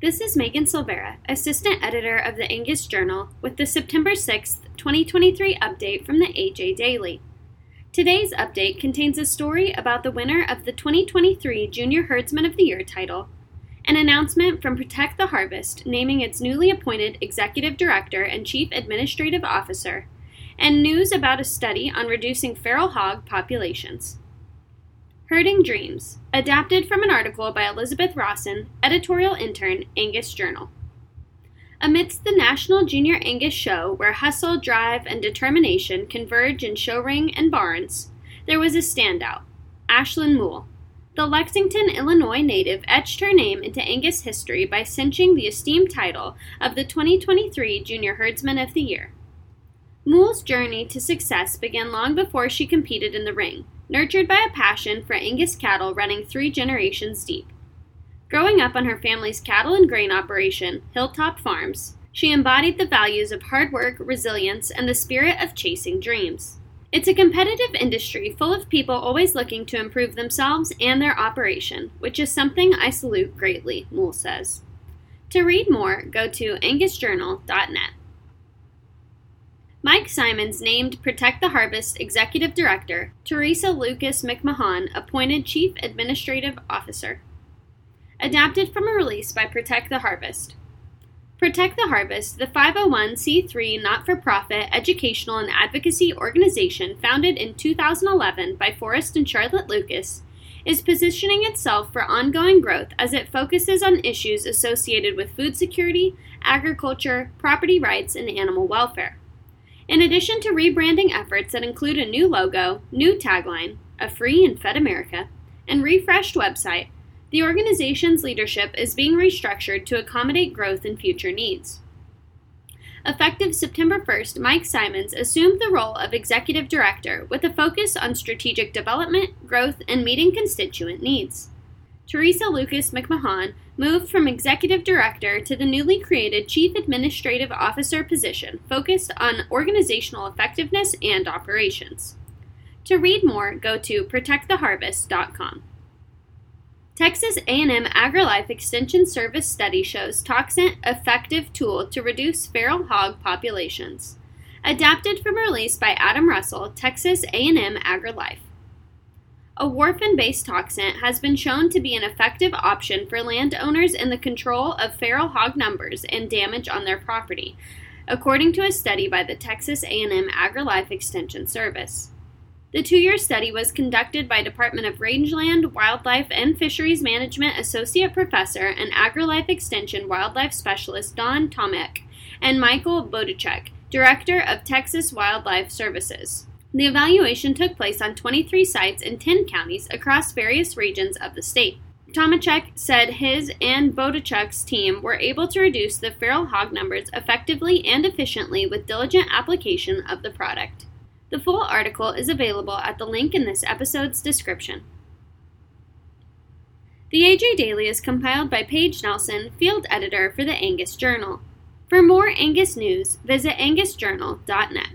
This is Megan Silveira, Assistant Editor of the Angus Journal, with the September 6th, 2023 update from the AJ Daily. Today's update contains a story about the winner of the 2023 Junior Herdsman of the Year title, an announcement from Protect the Harvest naming its newly appointed Executive Director and Chief Administrative Officer, and news about a study on reducing feral hog populations. Herding Dreams, adapted from an article by Elizabeth Rosson, editorial intern, Angus Journal. Amidst the National Junior Angus Show, where hustle, drive, and determination converge in show ring and barns, there was a standout Ashlyn Moule. The Lexington, Illinois native etched her name into Angus history by cinching the esteemed title of the 2023 Junior Herdsman of the Year. Moule's journey to success began long before she competed in the ring, nurtured by a passion for Angus cattle running three generations deep. Growing up on her family's cattle and grain operation, Hilltop Farms, she embodied the values of hard work, resilience, and the spirit of chasing dreams. It's a competitive industry full of people always looking to improve themselves and their operation, which is something I salute greatly, Moule says. To read more, go to angusjournal.net. Mike Siemens named Protect the Harvest Executive Director, Theresa Lucas McMahan appointed Chief Administrative Officer. Adapted from a release by Protect the Harvest. Protect the Harvest, the 501c3 not for profit educational and advocacy organization founded in 2011 by Forrest and Charlotte Lucas, is positioning itself for ongoing growth as it focuses on issues associated with food security, agriculture, property rights, and animal welfare. In addition to rebranding efforts that include a new logo, new tagline, a free and fed America, and refreshed website, the organization's leadership is being restructured to accommodate growth and future needs. Effective September 1st, Mike Siemens assumed the role of executive director with a focus on strategic development, growth, and meeting constituent needs. Theresa Lucas McMahan moved from executive director to the newly created chief administrative officer position focused on organizational effectiveness and operations. To read more, go to protecttheharvest.com. Texas A&M AgriLife Extension Service study shows toxin effective tool to reduce feral hog populations. Adapted from release by Adam Russell, Texas A&M AgriLife. A warfarin-based toxin has been shown to be an effective option for landowners in the control of feral hog numbers and damage on their property, according to a study by the Texas A&M AgriLife Extension Service. The two-year study was conducted by Department of Rangeland, Wildlife, and Fisheries Management Associate Professor and AgriLife Extension Wildlife Specialist Don Tomecek and Michael Bodenchuk, Director of Texas Wildlife Services. The evaluation took place on 23 sites in 10 counties across various regions of the state. Tomecek said his and Bodenchuk's team were able to reduce the feral hog numbers effectively and efficiently with diligent application of the product. The full article is available at the link in this episode's description. The AJ Daily is compiled by Paige Nelson, field editor for the Angus Journal. For more Angus news, visit angusjournal.net.